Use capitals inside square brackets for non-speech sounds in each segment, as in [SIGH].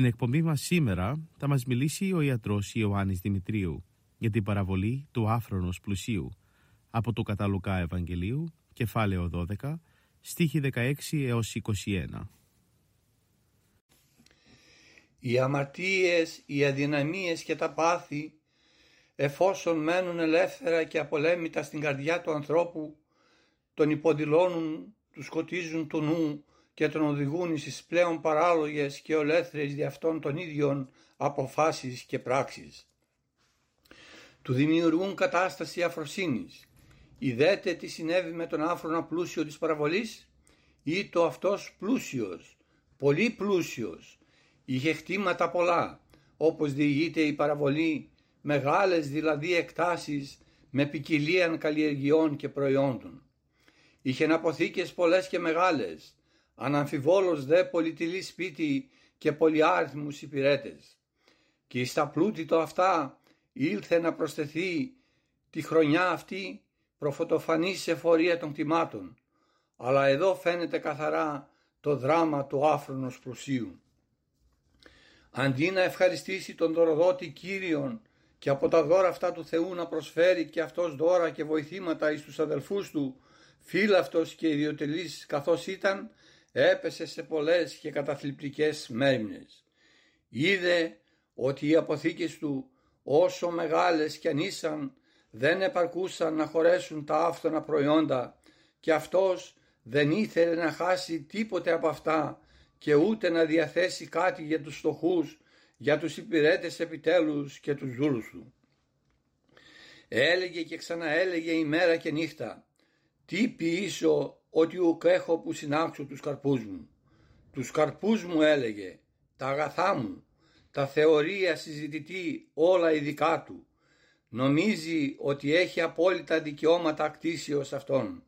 Στην εκπομπή μας σήμερα θα μας μιλήσει ο ιατρός Ιωάννης Δημητρίου για την παραβολή του άφρονος πλουσίου από το Καταλουκά Ευαγγελίου, κεφάλαιο 12, στίχη 16 έως 21. Οι αμαρτίες, οι αδυναμίες και τα πάθη εφόσον μένουν ελεύθερα και απολέμητα στην καρδιά του ανθρώπου τον υποδηλώνουν, του σκοτίζουν το νου και τον οδηγούν στις πλέον παράλογες και ολέθρες δι' αυτών των ίδιων αποφάσεις και πράξεις. Του δημιουργούν κατάσταση αφροσύνης. Ιδέτε τι συνέβη με τον άφρονα πλούσιο της παραβολής; Ή το αυτός πλούσιος, πολύ πλούσιος, είχε χτήματα πολλά, όπως διηγείται η παραβολή, μεγάλες δηλαδή εκτάσεις με ποικιλία καλλιεργειών και προϊόντων. Είχε αποθήκες πολλές και μεγάλες, αναμφιβόλως δε πολυτελή σπίτι και πολυάριθμους υπηρέτες. Και στα πλούτη το αυτά ήλθε να προσθεθεί τη χρονιά αυτή προφωτοφανής σε φορεία των κτημάτων, αλλά εδώ φαίνεται καθαρά το δράμα του άφρονος πλουσίου. Αντί να ευχαριστήσει τον δωροδότη Κύριον και από τα δώρα αυτά του Θεού να προσφέρει και αυτός δώρα και βοηθήματα εις τους αδελφούς του, φύλαυτος και ιδιωτελής καθώς ήταν, έπεσε σε πολλές και καταθλιπτικές μέρημνες. Είδε ότι οι αποθήκες του όσο μεγάλες κι αν ήσαν δεν επαρκούσαν να χωρέσουν τα άφθονα προϊόντα και αυτός δεν ήθελε να χάσει τίποτε από αυτά και ούτε να διαθέσει κάτι για τους φτωχούς, για τους υπηρέτες επιτέλους και τους δούλους του. Έλεγε και ξαναέλεγε ημέρα και νύχτα «Τι ποιήσω ότι ουκ έχω που συνάξω τους καρπούς μου. Τους καρπούς μου έλεγε, τα αγαθά μου, τα θεωρία συζητητή όλα ειδικά του. Νομίζει ότι έχει απόλυτα δικαιώματα ακτήσεως αυτών.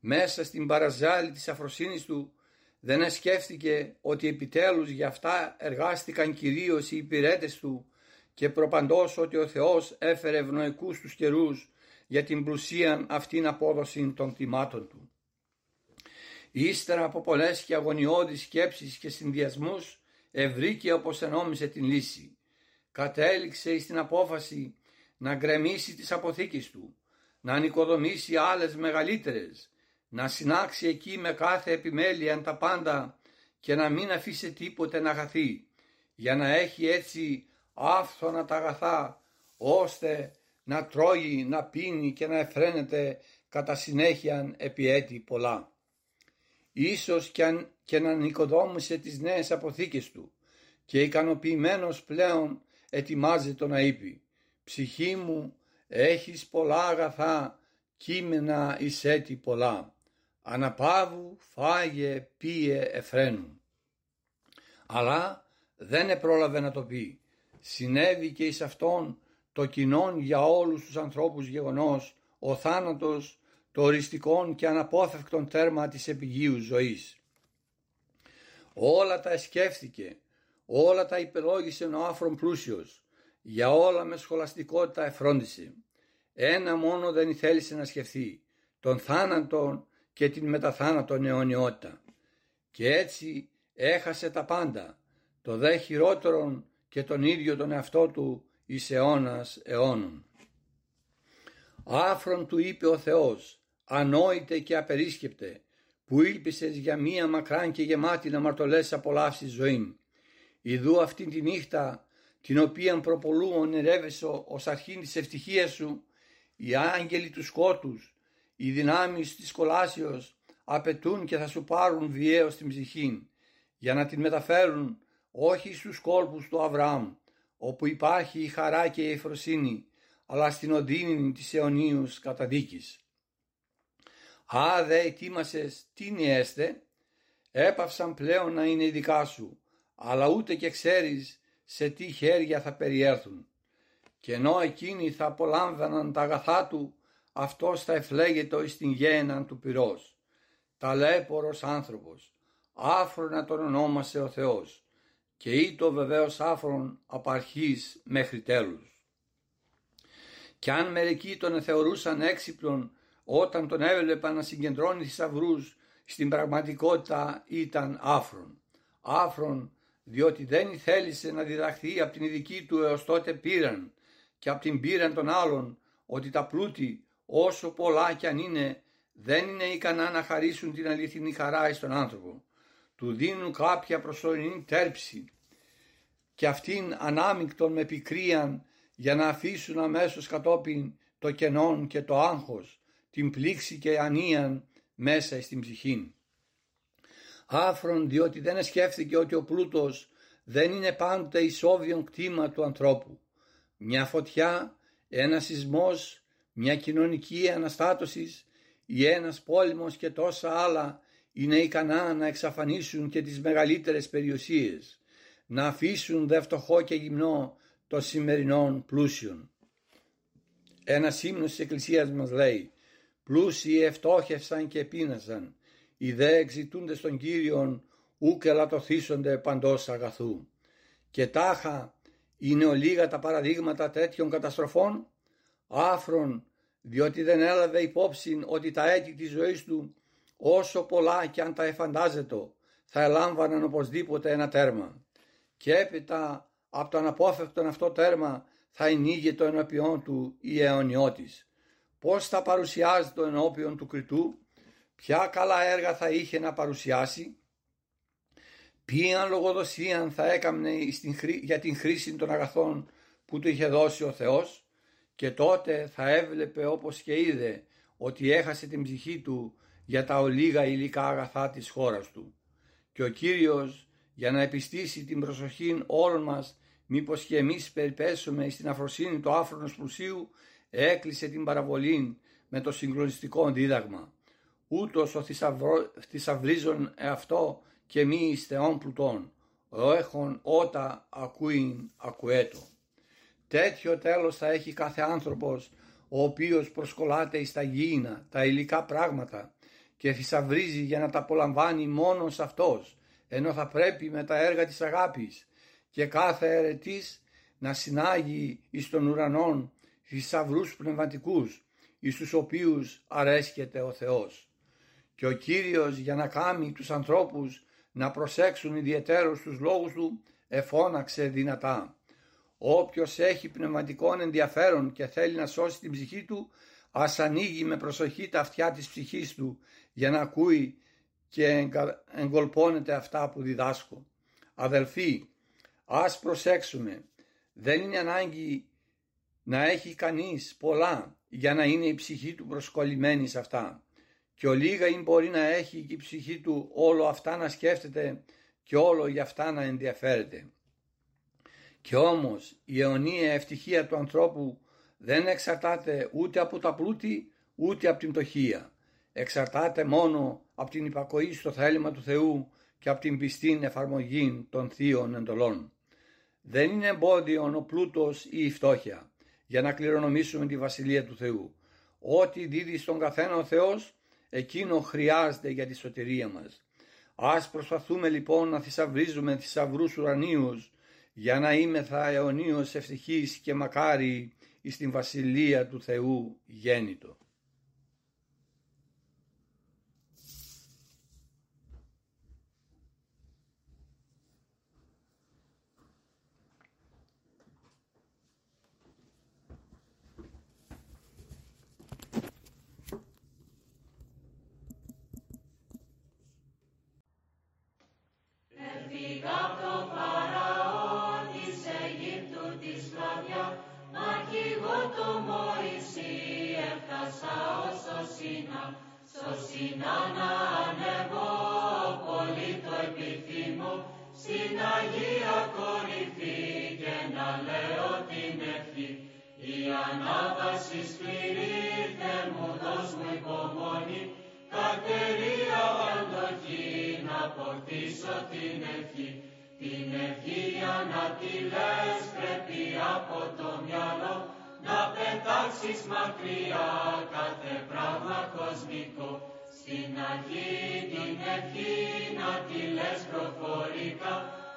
Μέσα στην παραζάλη της αφροσύνης του δεν σκέφτηκε ότι επιτέλους για αυτά εργάστηκαν κυρίως οι υπηρέτες του και προπαντός ότι ο Θεός έφερε ευνοϊκούς τους καιρούς για την πλουσίαν αυτήν απόδοση των κτημάτων του. Ύστερα από πολλές και αγωνιώδεις σκέψεις και συνδυασμούς ευρήκε όπως ενόμισε την λύση. Κατέληξε στην απόφαση να γκρεμίσει τις αποθήκες του, να ανοικοδομήσει άλλες μεγαλύτερες, να συνάξει εκεί με κάθε επιμέλεια τα πάντα και να μην αφήσει τίποτε να χαθεί, για να έχει έτσι άφθονα τα αγαθά, ώστε να τρώει, να πίνει και να εφραίνεται κατά συνέχεια επί έτη πολλά ίσως και, αν, και να νοικοδόμησε τις νέες αποθήκες του και ικανοποιημένος πλέον ετοιμάζεται να είπε «Ψυχή μου έχεις πολλά αγαθά, κείμενα εις έτη πολλά, αναπάβου φάγε πίε εφραίνου». Αλλά δεν επρόλαβε να το πει. Συνέβη και εις αυτόν το κοινόν για όλους τους ανθρώπους γεγονός, ο θάνατος το οριστικό και αναπόφευκτον τέρμα της επιγείου ζωής. Όλα τα σκέφτηκε, όλα τα υπελόγισε ο άφρον πλούσιος, για όλα με σχολαστικότητα εφρόντισε. Ένα μόνο δεν θέλησε να σκεφτεί, τον θάνατον και την μεταθάνατον αιωνιότητα. Και έτσι έχασε τα πάντα, το δε χειρότερον και τον ίδιο τον εαυτό του εις αιώνας αιώνων. Άφρον του είπε ο Θεός, ανόητε και απερίσκεπτε, που ήλπισες για μία μακράν και γεμάτη να μαρτωλές απολαύσεις ζωή. Ιδού αυτήν τη νύχτα, την οποία προπολού ονειρεύεσαι ως αρχήν της ευτυχίας σου, οι άγγελοι του σκότους, οι δυνάμεις της κολάσεως απαιτούν και θα σου πάρουν βιαίως την ψυχή, για να την μεταφέρουν όχι στους κόλπους του Αβραάμ, όπου υπάρχει η χαρά και η εφροσύνη, αλλά στην οδύνη της αιωνίους καταδίκης. Α, δε ετοίμασες τι έστε, έπαυσαν πλέον να είναι δικά σου, αλλά ούτε και ξέρεις σε τι χέρια θα περιέρθουν. Και ενώ εκείνοι θα απολάμβαναν τα αγαθά του, αυτός θα εφλέγεται εις την γέναν του πυρός. Ταλέπορος άνθρωπος, άφρονα τον ονόμασε ο Θεός και ήτο βεβαίως άφρον από αρχής μέχρι τέλους. Κι αν μερικοί τον θεωρούσαν έξυπνον όταν τον έβλεπαν να συγκεντρώνει θησαυρού στην πραγματικότητα ήταν άφρον. Άφρον διότι δεν θέλησε να διδαχθεί από την ειδική του έως τότε πήραν και από την πήραν των άλλων ότι τα πλούτη όσο πολλά κι αν είναι δεν είναι ικανά να χαρίσουν την αληθινή χαρά στον άνθρωπο. Του δίνουν κάποια προσωρινή τέρψη και αυτήν ανάμεικτον με πικρίαν για να αφήσουν αμέσως κατόπιν το κενόν και το άγχος, την πλήξη και ανίαν μέσα στην ψυχή. Άφρον διότι δεν σκέφτηκε ότι ο πλούτος δεν είναι πάντοτε ισόβιον κτήμα του ανθρώπου. Μια φωτιά, ένα σεισμός, μια κοινωνική αναστάτωσης ή ένας πόλεμος και τόσα άλλα είναι ικανά να εξαφανίσουν και τις μεγαλύτερες περιουσίες, να αφήσουν δε φτωχό και γυμνό των σημερινών πλούσιων. Ένα ύμνος της Εκκλησίας μας λέει «Πλούσιοι ευτόχευσαν και πείνασαν, οι δε εξητούνται στον Κύριον ούκ ελαττωθήσονται παντός αγαθού». Και τάχα είναι ολίγα τα παραδείγματα τέτοιων καταστροφών, άφρον διότι δεν έλαβε υπόψη ότι τα έτη της ζωής του όσο πολλά και αν τα εφαντάζεται θα ελάμβαναν οπωσδήποτε ένα τέρμα. Και έπειτα από το αναπόφευκτο αυτό τέρμα θα ενήγει το ενώπιόν του η αιωνιώτης. Πώς θα παρουσιάζει το ενώπιον του κριτού, ποια καλά έργα θα είχε να παρουσιάσει, ποιαν λογοδοσία θα έκαμνε για την χρήση των αγαθών που του είχε δώσει ο Θεός και τότε θα έβλεπε όπως και είδε ότι έχασε την ψυχή του για τα ολίγα υλικά αγαθά της χώρας του. Και ο Κύριος για να επιστήσει την προσοχή όλων μας μήπως και εμείς περιπέσουμε στην αφροσύνη του άφρονος πλουσίου έκλεισε την παραβολή με το συγκλονιστικό δίδαγμα. Ούτως ο θησαυρίζον εαυτό και μη εις θεών πλουτών, ο έχων ότα ακούειν ακουέτο. Τέτοιο τέλος θα έχει κάθε άνθρωπος ο οποίος προσκολάται εις τα γήινα, τα υλικά πράγματα και θησαυρίζει για να τα απολαμβάνει μόνος αυτός, ενώ θα πρέπει με τα έργα της αγάπης και κάθε αιρετής να συνάγει εις των ουρανών θησαυρούς πνευματικούς, εις τους οποίους αρέσκεται ο Θεός. Και ο Κύριος για να κάνει τους ανθρώπους να προσέξουν ιδιαίτερως τους λόγους του, εφώναξε δυνατά. Όποιος έχει πνευματικό ενδιαφέρον και θέλει να σώσει την ψυχή του, ας ανοίγει με προσοχή τα αυτιά της ψυχής του για να ακούει και εγκολπώνεται αυτά που διδάσκω. Αδελφοί, ας προσέξουμε, δεν είναι ανάγκη να έχει κανείς πολλά για να είναι η ψυχή του προσκολλημένη σε αυτά. Και ο λίγα μπορεί να έχει και η ψυχή του όλο αυτά να σκέφτεται και όλο για αυτά να ενδιαφέρεται. Και όμως η αιωνία ευτυχία του ανθρώπου δεν εξαρτάται ούτε από τα πλούτη ούτε από την πτωχία. Εξαρτάται μόνο από την υπακοή στο θέλημα του Θεού και από την πιστή εφαρμογή των θείων εντολών. Δεν είναι εμπόδιο ο πλούτος ή η φτώχεια για να κληρονομήσουμε τη Βασιλεία του Θεού. Ό,τι δίδει στον καθένα ο Θεός, εκείνο χρειάζεται για τη σωτηρία μας. Ας προσπαθούμε λοιπόν να θησαυρίζουμε θησαυρούς ουρανίους για να είμαι θα αιωνίως ευτυχής και μακάρι εις την Βασιλεία του Θεού γέννητο.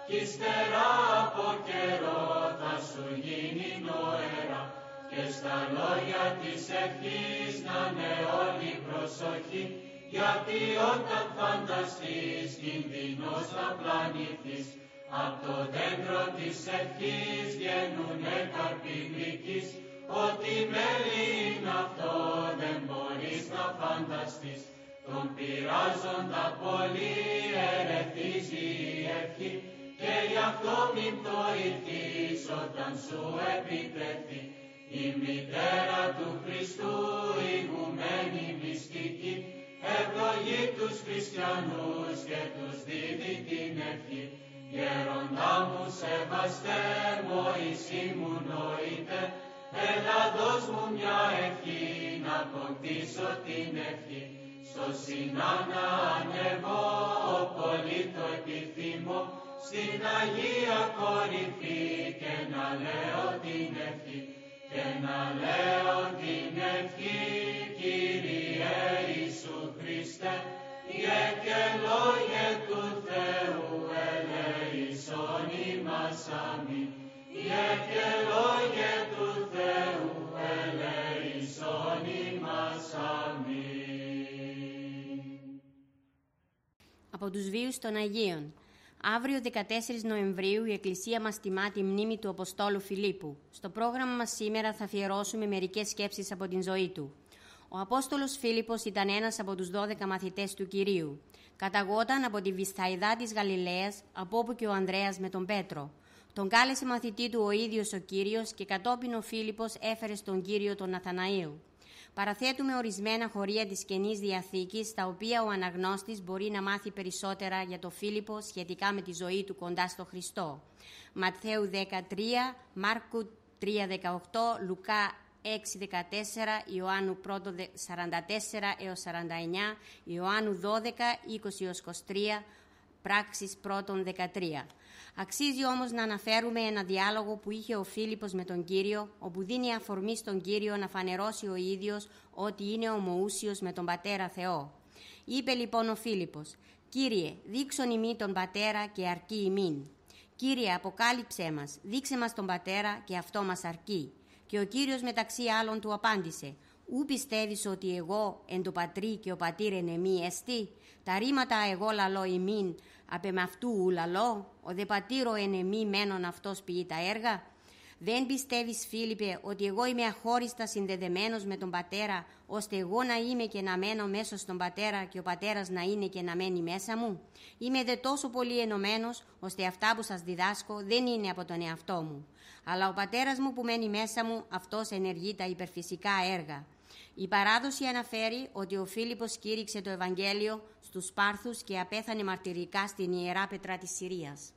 Κι ύστερα από καιρό θα σου γίνει νοέρα. Και στα λόγια της ευχής να είναι όλη προσοχή, γιατί όταν φανταστείς κινδυνός θα πλανηθείς, Απ' το δέντρο της ευχής βγαίνουνε καρποί γλυκείς, ότι μέλι είναι αυτό δεν μπορείς να φανταστείς. Τον πειράζοντα πολύ ερεθίζει η ευχή και γι' αυτό μην πτωηθείς όταν σου επιτεθεί. Η μητέρα του Χριστού ηγουμένη μυστική ευλογεί τους χριστιανούς και τους δίδει την ευχή. Γέροντά μου σεβαστέ, Μωυσή μου νοείτε, έλα δώσ' μου μια ευχή, να αποκτήσω την ευχή. Στο Σινάνα ανεβώ, πολύ το επιθυμώ, στην Αγία κορυφή και να λέω την ευχή. Και να λέω την ευχή, Κύριε Ιησού Χριστέ, και λόγια του Θεού ελέησον ημάς αμήν. και λόγια του Θεού ελέησον ημάς αμήν. Από τους βίους των Αγίων. Αύριο 14 Νοεμβρίου η Εκκλησία μας τιμά τη μνήμη του Αποστόλου Φιλίππου. Στο πρόγραμμα μας σήμερα θα αφιερώσουμε μερικές σκέψεις από την ζωή του. Ο Απόστολος Φίλιππος ήταν ένας από τους 12 μαθητές του Κυρίου. Καταγόταν από τη Βυσθαϊδά της Γαλιλαίας, από όπου και ο Ανδρέας με τον Πέτρο. Τον κάλεσε μαθητή του ο ίδιος ο Κύριος και κατόπιν ο Φίλιππος έφερε στον Κύριο τον Ναθαναήλ. Παραθέτουμε ορισμένα χωρία της Καινής Διαθήκης, τα οποία ο αναγνώστης μπορεί να μάθει περισσότερα για το Φίλιππο σχετικά με τη ζωή του κοντά στο Χριστό. Ματθαίου 13, Μάρκου 3.18, Λουκά 6-14, Ιωάννου 1 44 έως 49, Ιωάννου 12, 20 23, πράξεις 1 13. Αξίζει όμως να αναφέρουμε ένα διάλογο που είχε ο Φίλιππος με τον Κύριο, όπου δίνει αφορμή στον Κύριο να φανερώσει ο ίδιος ότι είναι ομοούσιος με τον Πατέρα Θεό. Είπε λοιπόν ο Φίλιππος, «Κύριε, δείξον ημί τον Πατέρα και αρκεί ημίν». «Κύριε, αποκάλυψέ μας, δείξε μας τον Πατέρα και αυτό μας αρκεί». Και ο Κύριος μεταξύ άλλων του απάντησε «Ού πιστεύεις ότι εγώ εν το πατρί και ο πατήρ εν εμεί εστί, τα ρήματα εγώ λαλώ ημίν, απ' αυτού ου λαλώ, ο δε πατήρο εν εμεί μένον αυτός ποιεί τα έργα». Δεν πιστεύεις Φίλιππε ότι εγώ είμαι αχώριστα συνδεδεμένος με τον Πατέρα ώστε εγώ να είμαι και να μένω μέσα στον Πατέρα και ο Πατέρας να είναι και να μένει μέσα μου; Είμαι δε τόσο πολύ ενωμένος ώστε αυτά που σας διδάσκω δεν είναι από τον εαυτό μου. Αλλά ο Πατέρας μου που μένει μέσα μου αυτός ενεργεί τα υπερφυσικά έργα. Η παράδοση αναφέρει ότι ο Φίλιππος κήρυξε το Ευαγγέλιο στους Πάρθους και απέθανε μαρτυρικά στην Ιερά Πετρά της Συρίας.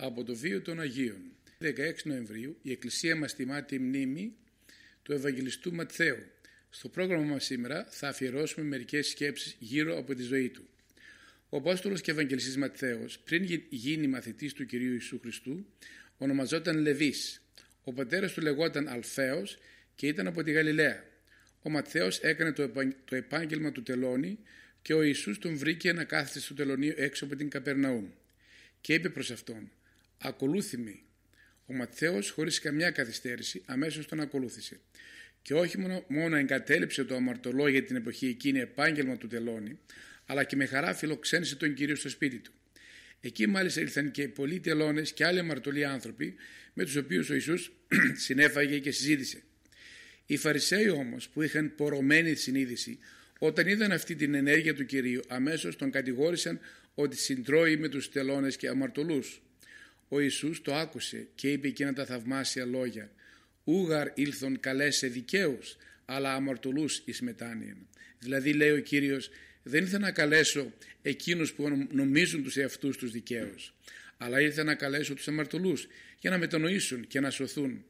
Από το βίο των Αγίων. 16 Νοεμβρίου η Εκκλησία μας τιμά τη μνήμη του Ευαγγελιστού Ματθαίου. Στο πρόγραμμα μας σήμερα θα αφιερώσουμε μερικές σκέψεις γύρω από τη ζωή του. Ο Απόστολος και Ευαγγελιστής Ματθαίος πριν γίνει μαθητής του Κυρίου Ιησού Χριστού ονομαζόταν Λεβής. Ο πατέρας του λεγόταν Αλφαίος και ήταν από τη Γαλιλαία. Ο Ματθαίος έκανε το επάγγελμα του τελώνη και ο Ιησούς τον βρήκε να κάθεται στο τελωνίο έξω από την Καπερναούμ και είπε προς αυτόν «Ακολούθη με». Ο Ματθαίος χωρίς καμιά καθυστέρηση αμέσως τον ακολούθησε και όχι μόνο, μόνο εγκατέλειψε το αμαρτωλό για την εποχή εκείνη επάγγελμα του τελώνη αλλά και με χαρά φιλοξένησε τον Κύριο στο σπίτι του. Εκεί μάλιστα ήρθαν και πολλοί τελώνες και άλλοι αμαρτωλοί άνθρωποι με τους οποίους ο Ιησούς [CLEARS THROAT] συνέφαγε και συζήτησε. Οι Φαρισαίοι όμως που είχαν πορωμένη συνείδηση όταν είδαν αυτή την ενέργεια του Κυρίου αμέσως τον κατηγόρησαν ότι συντρώει με τους τελώνες και αμαρτωλούς. Ο Ιησούς το άκουσε και είπε εκείνα τα θαυμάσια λόγια «Ούγαρ ήλθον καλέσε δικαίους, αλλά αμαρτωλούς εις μετάνοιεν». Δηλαδή λέει ο Κύριος δεν ήρθα να καλέσω εκείνους που νομίζουν τους εαυτούς τους δικαίους, αλλά ήρθα να καλέσω τους αμαρτωλούς για να μετανοήσουν και να σωθούν.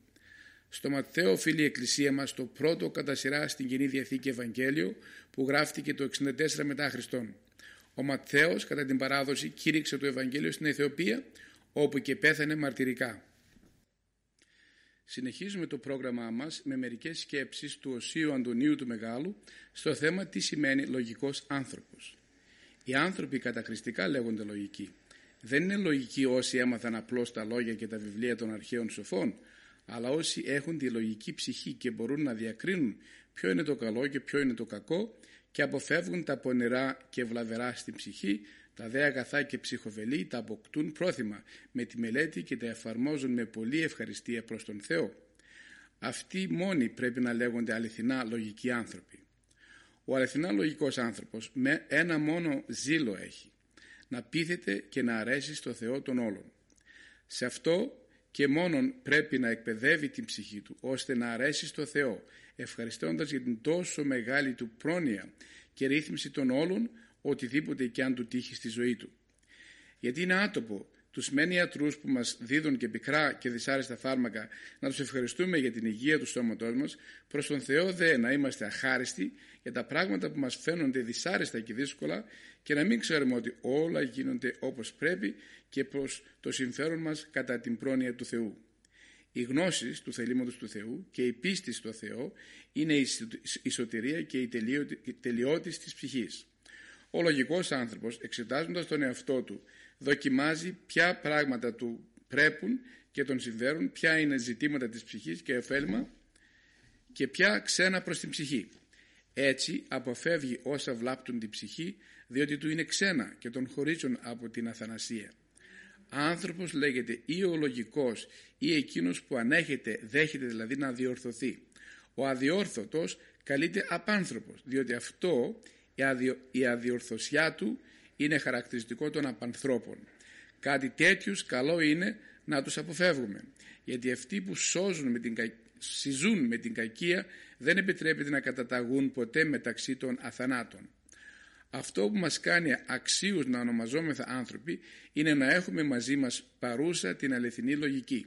Στο Ματθαίο οφείλει η Εκκλησία μας το πρώτο κατά σειρά στην Κοινή Διαθήκη Ευαγγέλιο που γράφτηκε το 64 μετά Χριστόν. Ο Ματθαίος κατά την παράδοση κήρυξε το Ευαγγέλιο στην Αιθιοπία όπου και πέθανε μαρτυρικά. Συνεχίζουμε το πρόγραμμά μας με μερικές σκέψεις του Οσίου Αντωνίου του Μεγάλου στο θέμα τι σημαίνει λογικός άνθρωπος. Οι άνθρωποι κατακριστικά λέγονται λογικοί. Δεν είναι λογικοί όσοι έμαθαν απλώς τα λόγια και τα βιβλία των αρχαίων σοφών, αλλά όσοι έχουν τη λογική ψυχή και μπορούν να διακρίνουν ποιο είναι το καλό και ποιο είναι το κακό και αποφεύγουν τα πονηρά και βλαβερά στην ψυχή τα δε αγαθά και ψυχοβελή τα αποκτούν πρόθυμα με τη μελέτη και τα εφαρμόζουν με πολλή ευχαριστία προς τον Θεό. Αυτοί μόνοι πρέπει να λέγονται αληθινά λογικοί άνθρωποι. Ο αληθινά λογικός άνθρωπος με ένα μόνο ζήλο έχει. Να πείθεται και να αρέσει στο Θεό των όλων. Σε αυτό και μόνον πρέπει να εκπαιδεύει την ψυχή του ώστε να αρέσει στο Θεό ευχαριστώντας για την τόσο μεγάλη του πρόνοια και ρύθμιση των όλων οτιδήποτε και αν του τύχει στη ζωή του. Γιατί είναι άτομο τους μένει ιατρούς που μας δίδουν και πικρά και δυσάρεστα φάρμακα να τους ευχαριστούμε για την υγεία του σώματός μας, προς τον Θεό δε να είμαστε αχάριστοι για τα πράγματα που μας φαίνονται δυσάρεστα και δύσκολα και να μην ξέρουμε ότι όλα γίνονται όπως πρέπει και προς το συμφέρον μας κατά την πρόνοια του Θεού. Οι γνώσεις του θελήματος του Θεού και η πίστη στο Θεό είναι η σωτηρία και η τελειότης της ψυχής. Ο λογικός άνθρωπος εξετάζοντας τον εαυτό του δοκιμάζει ποια πράγματα του πρέπουν και τον συμφέρουν, ποια είναι ζητήματα της ψυχής και ωφέλιμα και ποια ξένα προς την ψυχή. Έτσι αποφεύγει όσα βλάπτουν την ψυχή διότι του είναι ξένα και τον χωρίζουν από την αθανασία. Άνθρωπος λέγεται ή ο λογικός ή εκείνος που ανέχεται, δέχεται δηλαδή να διορθωθεί. Ο αδιόρθωτος καλείται απάνθρωπος διότι αυτό η αδιορθωσιά του είναι χαρακτηριστικό των απανθρώπων. Κάτι τέτοιους καλό είναι να τους αποφεύγουμε. Γιατί αυτοί που σώζουν με την, συζούν με την κακία δεν επιτρέπεται να καταταγούν ποτέ μεταξύ των αθανάτων. Αυτό που μας κάνει αξίους να ονομαζόμεθα άνθρωποι είναι να έχουμε μαζί μας παρούσα την αληθινή λογική.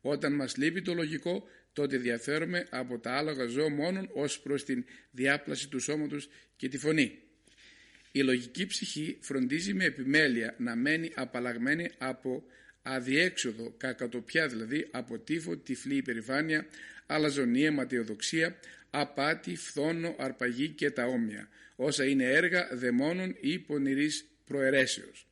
Όταν μας λείπει το λογικό τότε διαφέρουμε από τα άλογα ζώα μόνον ως προς την διάπλαση του σώματος και τη φωνή. Η λογική ψυχή φροντίζει με επιμέλεια να μένει απαλλαγμένη από αδιέξοδο, κακατοπιά δηλαδή, από τύφο, τυφλή υπερηφάνεια, αλαζονία, ματιοδοξία, απάτη, φθόνο, αρπαγή και τα όμοια, όσα είναι έργα δαιμόνων ή πονηρής προαιρέσεως.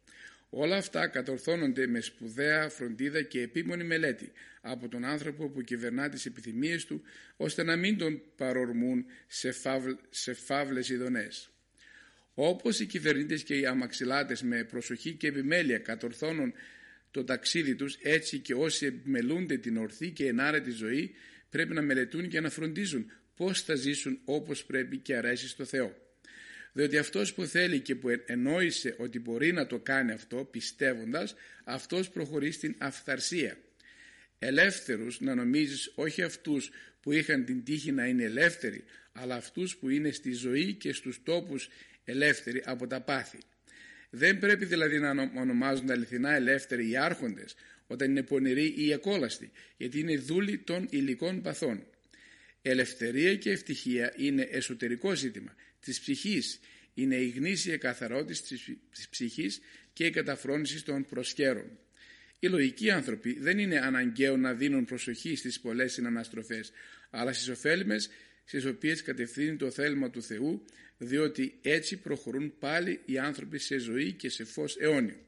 Όλα αυτά κατορθώνονται με σπουδαία φροντίδα και επίμονη μελέτη από τον άνθρωπο που κυβερνά τις επιθυμίες του, ώστε να μην τον παρορμούν σε, φαύλ, σε φαύλες ειδονές. Όπως οι κυβερνήτες και οι αμαξιλάτες με προσοχή και επιμέλεια κατορθώνουν το ταξίδι τους, έτσι και όσοι επιμελούνται την ορθή και ενάρετη ζωή πρέπει να μελετούν και να φροντίζουν πώς θα ζήσουν όπως πρέπει και αρέσει στο Θεό. Διότι αυτός που θέλει και που ενόησε ότι μπορεί να το κάνει αυτό πιστεύοντας, αυτός προχωρεί στην αυθαρσία. Ελεύθερους να νομίζεις όχι αυτούς που είχαν την τύχη να είναι ελεύθεροι, αλλά αυτούς που είναι στη ζωή και στους τόπους ελεύθεροι από τα πάθη. Δεν πρέπει δηλαδή να ονομάζονται αληθινά ελεύθεροι οι άρχοντες όταν είναι πονηροί ή ακόλαστοι, γιατί είναι δούλοι των υλικών παθών. Ελευθερία και ευτυχία είναι εσωτερικό ζήτημα της ψυχής, είναι η γνήσια καθαρότητα της ψυχής και η καταφρόνησης των προσκέρων. Οι λογικοί άνθρωποι δεν είναι αναγκαίο να δίνουν προσοχή στις πολλές συναναστροφές, αλλά στις ωφέλιμες στις οποίες κατευθύνει το θέλημα του Θεού, διότι έτσι προχωρούν πάλι οι άνθρωποι σε ζωή και σε φως αιώνιο.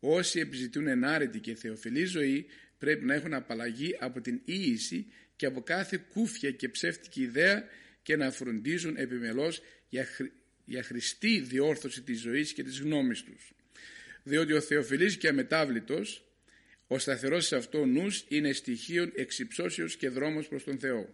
Όσοι επιζητούν ενάρετη και θεοφιλή ζωή πρέπει να έχουν απαλλαγή από την ίηση και από κάθε κούφια και ψεύτικη ιδέα και να φροντίζουν επιμελώς για, για χρηστή διόρθωση της ζωής και της γνώμης τους. Διότι ο θεοφιλής και αμετάβλητος, ο σταθερός σε αυτό νους είναι στοιχείο εξυψώσεως και δρόμος προς τον Θεό.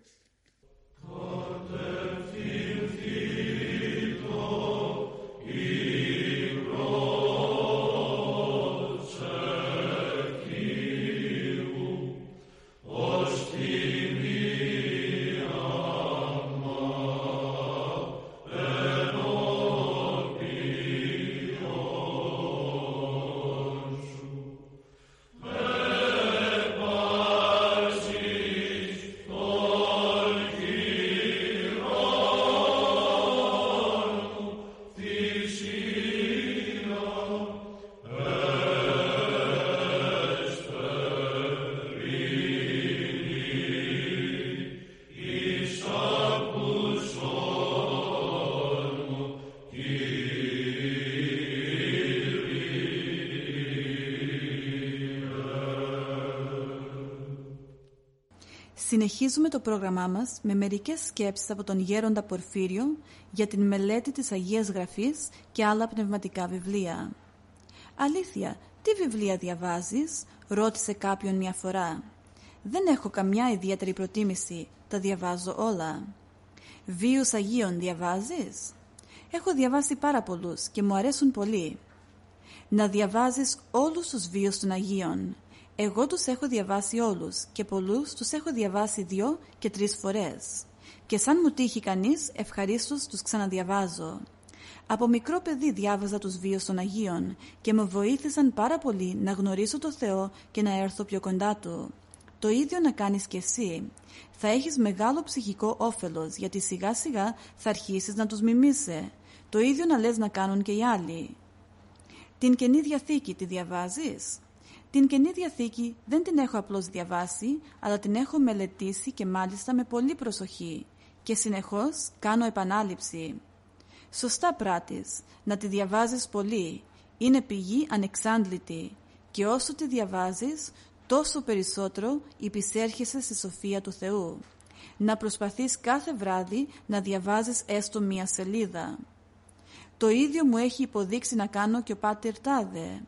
Συνεχίζουμε το πρόγραμμά μας με μερικές σκέψεις από τον Γέροντα Πορφύριο για την μελέτη της Αγίας Γραφής και άλλα πνευματικά βιβλία. «Αλήθεια, τι βιβλία διαβάζεις» ρώτησε κάποιον μια φορά. «Δεν έχω καμιά ιδιαίτερη προτίμηση, τα διαβάζω όλα». «Βίους Αγίων διαβάζεις» «Έχω διαβάσει πάρα πολλούς και μου αρέσουν πολύ». «Να διαβάζεις όλους τους βίους των Αγίων» Εγώ τους έχω διαβάσει όλους και πολλούς τους έχω διαβάσει δυο και τρεις φορές. Και σαν μου τύχει κανείς, ευχαρίστως τους ξαναδιαβάζω. Από μικρό παιδί διάβαζα τους βίους των Αγίων και με βοήθησαν πάρα πολύ να γνωρίσω το Θεό και να έρθω πιο κοντά Του. Το ίδιο να κάνεις και εσύ. Θα έχεις μεγάλο ψυχικό όφελος γιατί σιγά σιγά θα αρχίσεις να τους μιμήσει. Το ίδιο να λες να κάνουν και οι άλλοι. Την Καινή Διαθήκη τη διαβάζεις; Την Καινή Διαθήκη δεν την έχω απλώς διαβάσει, αλλά την έχω μελετήσει και μάλιστα με πολύ προσοχή και συνεχώς κάνω επανάληψη. Σωστά πράτης, να τη διαβάζεις πολύ, είναι πηγή ανεξάντλητη και όσο τη διαβάζεις, τόσο περισσότερο υπησέρχεσαι στη σοφία του Θεού. Να προσπαθείς κάθε βράδυ να διαβάζεις έστω μία σελίδα. Το ίδιο μου έχει υποδείξει να κάνω και ο Πάτερ Τάδε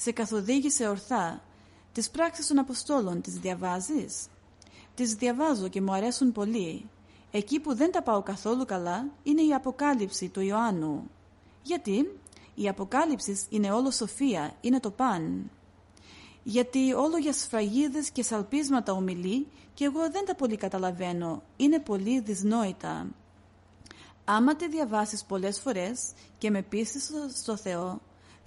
σε καθοδήγησε ορθά. Τις πράξεις των Αποστόλων τις διαβάζεις; Τις διαβάζω και μου αρέσουν πολύ. Εκεί που δεν τα πάω καθόλου καλά είναι η Αποκάλυψη του Ιωάννου. Γιατί; Η Αποκάλυψη είναι όλο σοφία, είναι το παν. Γιατί όλο για σφραγίδες και σαλπίσματα ομιλεί και εγώ δεν τα πολύ καταλαβαίνω, είναι πολύ δυσνόητα. Άμα τη διαβάσεις πολλές φορές και με πείσεις στο Θεό,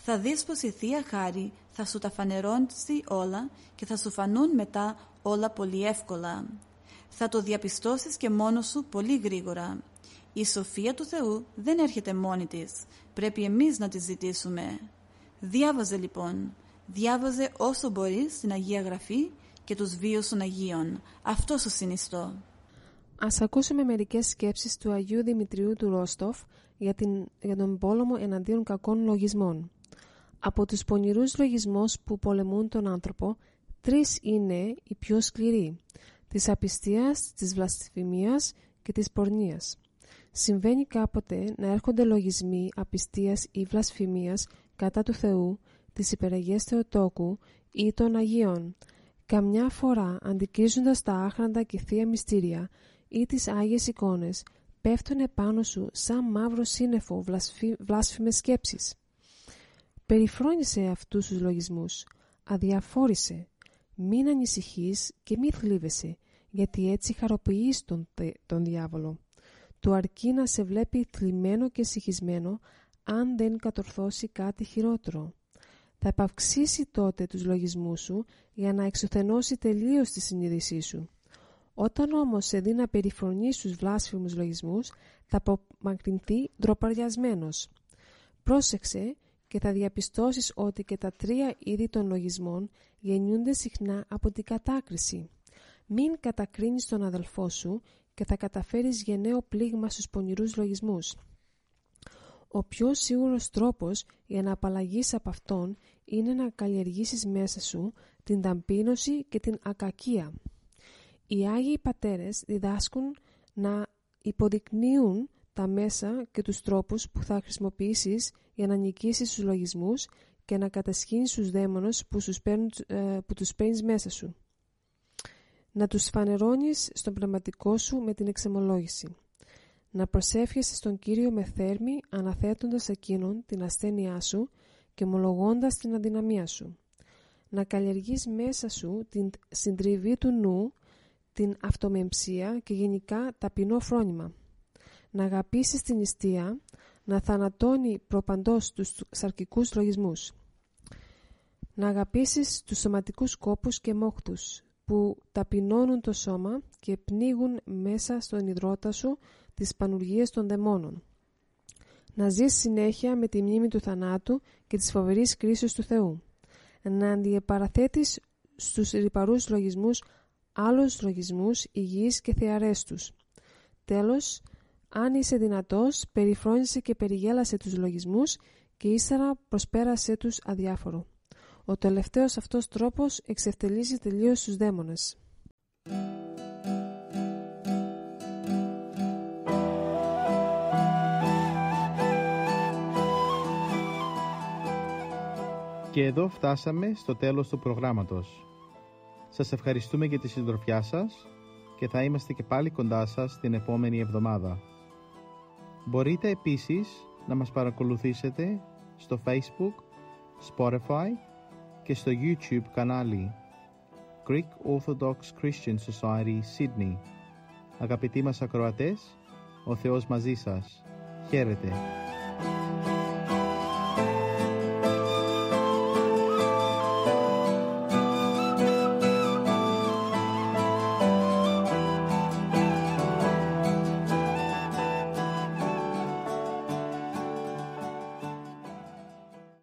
θα δεις πως η Θεία Χάρη θα σου τα φανερώσει όλα και θα σου φανούν μετά όλα πολύ εύκολα. Θα το διαπιστώσεις και μόνος σου πολύ γρήγορα. Η σοφία του Θεού δεν έρχεται μόνη της. Πρέπει εμείς να τη ζητήσουμε. Διάβαζε λοιπόν. Διάβαζε όσο μπορείς την Αγία Γραφή και τους βίους των Αγίων. Αυτό σου συνιστώ. Ας ακούσουμε μερικές σκέψεις του Αγίου Δημητρίου του Ρόστοφ για, την, για τον πόλεμο εναντίον κακών λογισμών. Από τους πονηρούς λογισμούς που πολεμούν τον άνθρωπο, τρεις είναι οι πιο σκληροί, της απιστίας, της βλασφημίας και της πορνείας. Συμβαίνει κάποτε να έρχονται λογισμοί απιστίας ή βλασφημίας κατά του Θεού, της υπεραγίας Θεοτόκου ή των Αγίων. Καμιά φορά, αντικρίζοντας τα άχραντα και θεία μυστήρια ή τις Άγιες εικόνες, πέφτουν επάνω σου σαν μαύρο σύννεφο βλάσφημες σκέψεις. Περιφρόνησε αυτούς τους λογισμούς, αδιαφόρησε, μην ανησυχείς και μη θλίβεσαι, γιατί έτσι χαροποιείς τον, τον διάβολο. Του αρκεί να σε βλέπει θλιμμένο και συγχυσμένο, αν δεν κατορθώσει κάτι χειρότερο. Θα επαυξήσει τότε τους λογισμούς σου για να εξουθενώσει τελείως τη συνείδησή σου. Όταν όμως σε δει να περιφρονείς τους βλάσφημους λογισμούς, θα απομακρυνθεί ντροπαριασμένος. Πρόσεξε και θα διαπιστώσεις ότι και τα τρία είδη των λογισμών γεννιούνται συχνά από την κατάκριση. Μην κατακρίνεις τον αδελφό σου και θα καταφέρεις γενναίο πλήγμα στους πονηρούς λογισμούς. Ο πιο σίγουρος τρόπος για να απαλλαγείς από αυτόν είναι να καλλιεργήσεις μέσα σου την ταμπίνωση και την ακακία. Οι Άγιοι Πατέρες διδάσκουν να υποδεικνύουν τα μέσα και τους τρόπους που θα χρησιμοποιήσεις για να νικήσεις τους λογισμούς και να κατασχύνεις τους δαίμονες που, ε, που τους παίρνεις μέσα σου. Να τους φανερώνεις στον πνευματικό σου με την εξεμολόγηση. Να προσεύχεσαι στον Κύριο με θέρμη αναθέτοντας εκείνον την ασθένειά σου και ομολογώντας την αδυναμία σου. Να καλλιεργείς μέσα σου την συντριβή του νου, την αυτομεμψία και γενικά ταπεινό φρόνημα να αγαπήσεις την νηστεία, να θανατώνει προπαντός τους σαρκικούς λογισμούς. Να αγαπήσεις τους σωματικούς κόπους και μόχτους που ταπεινώνουν το σώμα και πνίγουν μέσα στον υδρότα σου τις πανουργίες των δαιμόνων. Να ζεις συνέχεια με τη μνήμη του θανάτου και της φοβερής κρίσης του Θεού. Να αντιεπαραθέτεις στους ρηπαρούς λογισμούς άλλους λογισμούς υγιείς και θεαρέστους. Τέλος, αν είσαι δυνατός, περιφρόνησε και περιγέλασε τους λογισμούς και ύστερα προσπέρασε τους αδιάφορο. Ο τελευταίος αυτός τρόπος εξευτελίζει τελείως τους δαίμονες. Και εδώ φτάσαμε στο τέλος του προγράμματος. Σας ευχαριστούμε για τη συντροφιά σας και θα είμαστε και πάλι κοντά σας την επόμενη εβδομάδα. Μπορείτε επίσης να μας παρακολουθήσετε στο Facebook, Spotify και στο YouTube κανάλι Greek Orthodox Christian Society Sydney. Αγαπητοί μας ακροατές, ο Θεός μαζί σας. Χαίρετε.